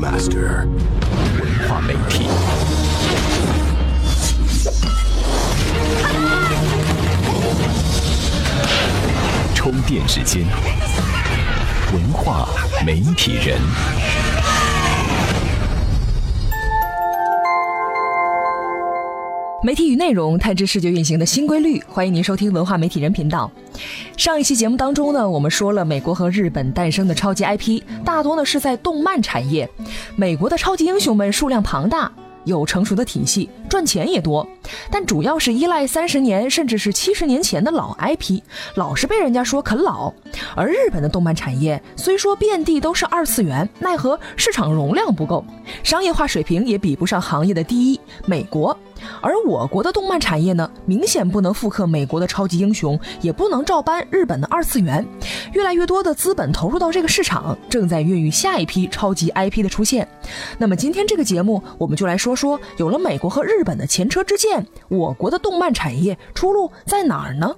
Master，文化媒体。充电时间，文化媒体人。媒体与内容探知视觉运行的新规律，欢迎您收听文化媒体人频道。上一期节目当中呢，我们说了美国和日本诞生的超级 IP，大多呢是在动漫产业。美国的超级英雄们数量庞大。有成熟的体系，赚钱也多，但主要是依赖三十年甚至是七十年前的老 IP，老是被人家说啃老。而日本的动漫产业虽说遍地都是二次元，奈何市场容量不够，商业化水平也比不上行业的第一美国。而我国的动漫产业呢，明显不能复刻美国的超级英雄，也不能照搬日本的二次元。越来越多的资本投入到这个市场，正在孕育下一批超级 IP 的出现。那么今天这个节目，我们就来说说，有了美国和日本的前车之鉴，我国的动漫产业出路在哪儿呢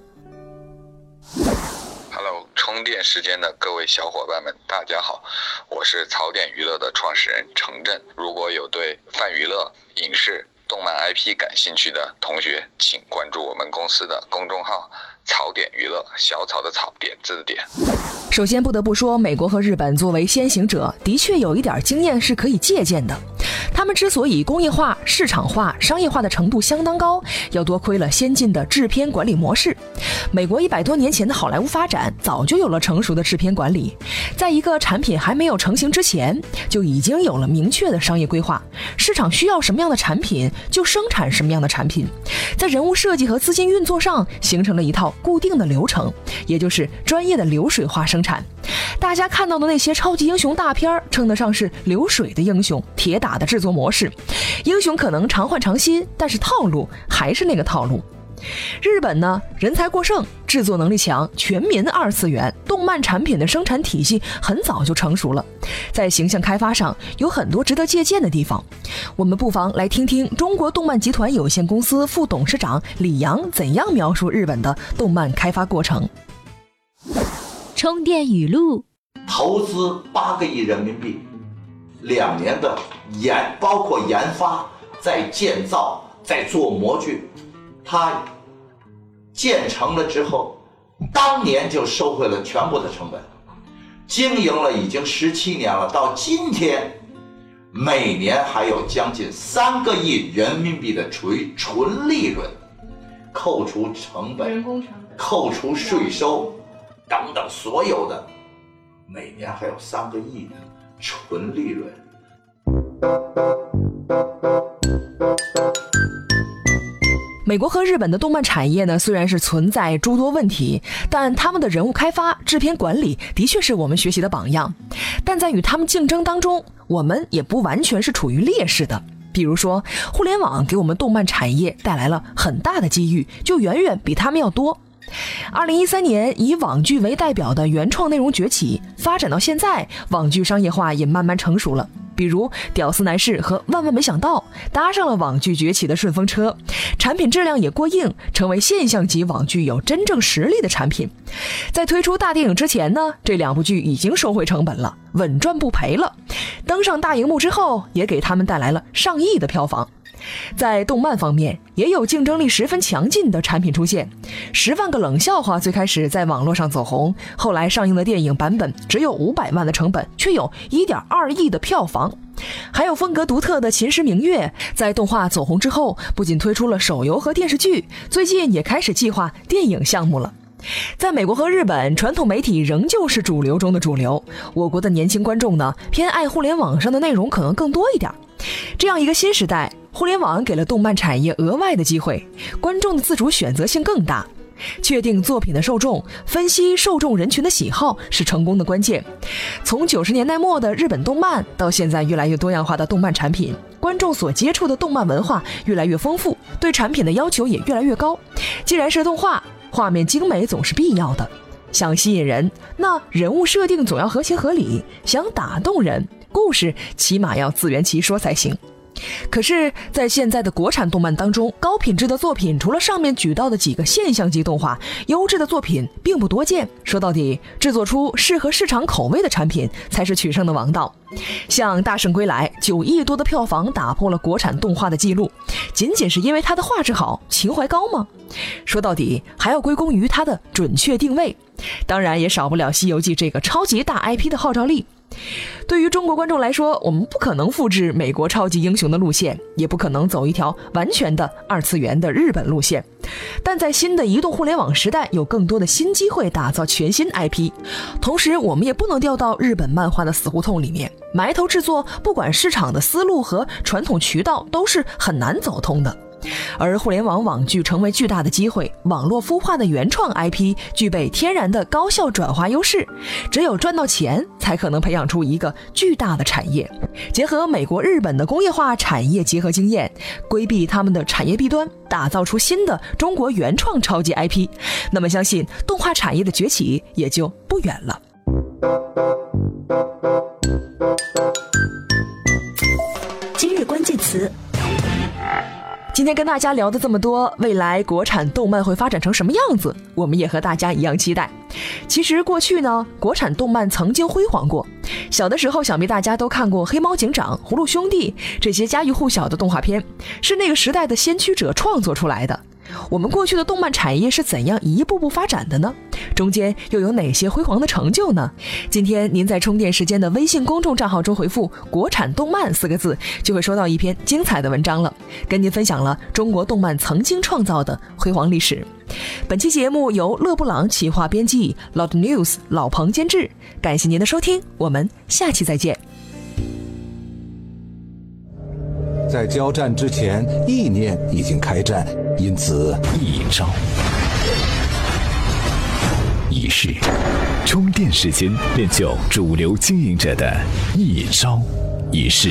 ？Hello，充电时间的各位小伙伴们，大家好，我是槽点娱乐的创始人程震。如果有对泛娱乐、影视、动漫 IP 感兴趣的同学，请关注我们公司的公众号“槽点娱乐”，小草的草，点字的点。首先，不得不说，美国和日本作为先行者，的确有一点经验是可以借鉴的。他们之所以工业化、市场化、商业化的程度相当高，要多亏了先进的制片管理模式。美国一百多年前的好莱坞发展，早就有了成熟的制片管理，在一个产品还没有成型之前，就已经有了明确的商业规划。市场需要什么样的产品，就生产什么样的产品，在人物设计和资金运作上形成了一套固定的流程，也就是专业的流水化生产。大家看到的那些超级英雄大片，称得上是流水的英雄，铁打的制作模式。英雄可能常换常新，但是套路还是那个套路。日本呢，人才过剩，制作能力强，全民二次元动漫产品的生产体系很早就成熟了，在形象开发上有很多值得借鉴的地方。我们不妨来听听中国动漫集团有限公司副董事长李阳怎样描述日本的动漫开发过程。充电语录：投资八个亿人民币，两年的研，包括研发、在建造、在做模具，它建成了之后，当年就收回了全部的成本，经营了已经十七年了，到今天，每年还有将近三个亿人民币的纯纯利润，扣除成本，人工成本，扣除税收。等等，所有的每年还有三个亿的纯利润。美国和日本的动漫产业呢，虽然是存在诸多问题，但他们的人物开发、制片管理的确是我们学习的榜样。但在与他们竞争当中，我们也不完全是处于劣势的。比如说，互联网给我们动漫产业带来了很大的机遇，就远远比他们要多。二零一三年，以网剧为代表的原创内容崛起，发展到现在，网剧商业化也慢慢成熟了。比如《屌丝男士》和《万万没想到》搭上了网剧崛起的顺风车，产品质量也过硬，成为现象级网剧有真正实力的产品。在推出大电影之前呢，这两部剧已经收回成本了，稳赚不赔了。登上大荧幕之后，也给他们带来了上亿的票房。在动漫方面，也有竞争力十分强劲的产品出现。《十万个冷笑话》最开始在网络上走红，后来上映的电影版本只有五百万的成本，却有一点二亿的票房。还有风格独特的《秦时明月》，在动画走红之后，不仅推出了手游和电视剧，最近也开始计划电影项目了。在美国和日本，传统媒体仍旧是主流中的主流。我国的年轻观众呢，偏爱互联网上的内容可能更多一点。这样一个新时代。互联网给了动漫产业额外的机会，观众的自主选择性更大。确定作品的受众，分析受众人群的喜好是成功的关键。从九十年代末的日本动漫到现在越来越多样化的动漫产品，观众所接触的动漫文化越来越丰富，对产品的要求也越来越高。既然是动画，画面精美总是必要的。想吸引人，那人物设定总要合情合理；想打动人，故事起码要自圆其说才行。可是，在现在的国产动漫当中，高品质的作品除了上面举到的几个现象级动画，优质的作品并不多见。说到底，制作出适合市场口味的产品才是取胜的王道。像《大圣归来》，九亿多的票房打破了国产动画的记录，仅仅是因为它的画质好、情怀高吗？说到底，还要归功于它的准确定位。当然，也少不了《西游记》这个超级大 IP 的号召力。对于中国观众来说，我们不可能复制美国超级英雄的路线，也不可能走一条完全的二次元的日本路线。但在新的移动互联网时代，有更多的新机会打造全新 IP。同时，我们也不能掉到日本漫画的死胡同里面，埋头制作，不管市场的思路和传统渠道，都是很难走通的。而互联网网剧成为巨大的机会，网络孵化的原创 IP 具备天然的高效转化优势。只有赚到钱，才可能培养出一个巨大的产业。结合美国、日本的工业化产业结合经验，规避他们的产业弊端，打造出新的中国原创超级 IP，那么相信动画产业的崛起也就不远了。今天跟大家聊的这么多，未来国产动漫会发展成什么样子？我们也和大家一样期待。其实过去呢，国产动漫曾经辉煌过。小的时候，想必大家都看过《黑猫警长》《葫芦兄弟》这些家喻户晓的动画片，是那个时代的先驱者创作出来的。我们过去的动漫产业是怎样一步步发展的呢？中间又有哪些辉煌的成就呢？今天您在充电时间的微信公众账号中回复“国产动漫”四个字，就会收到一篇精彩的文章了，跟您分享了中国动漫曾经创造的辉煌历史。本期节目由勒布朗企划编辑，Loud News 老彭监制。感谢您的收听，我们下期再见。在交战之前，意念已经开战，因此一招一式，充电时间练就主流经营者的一招一式。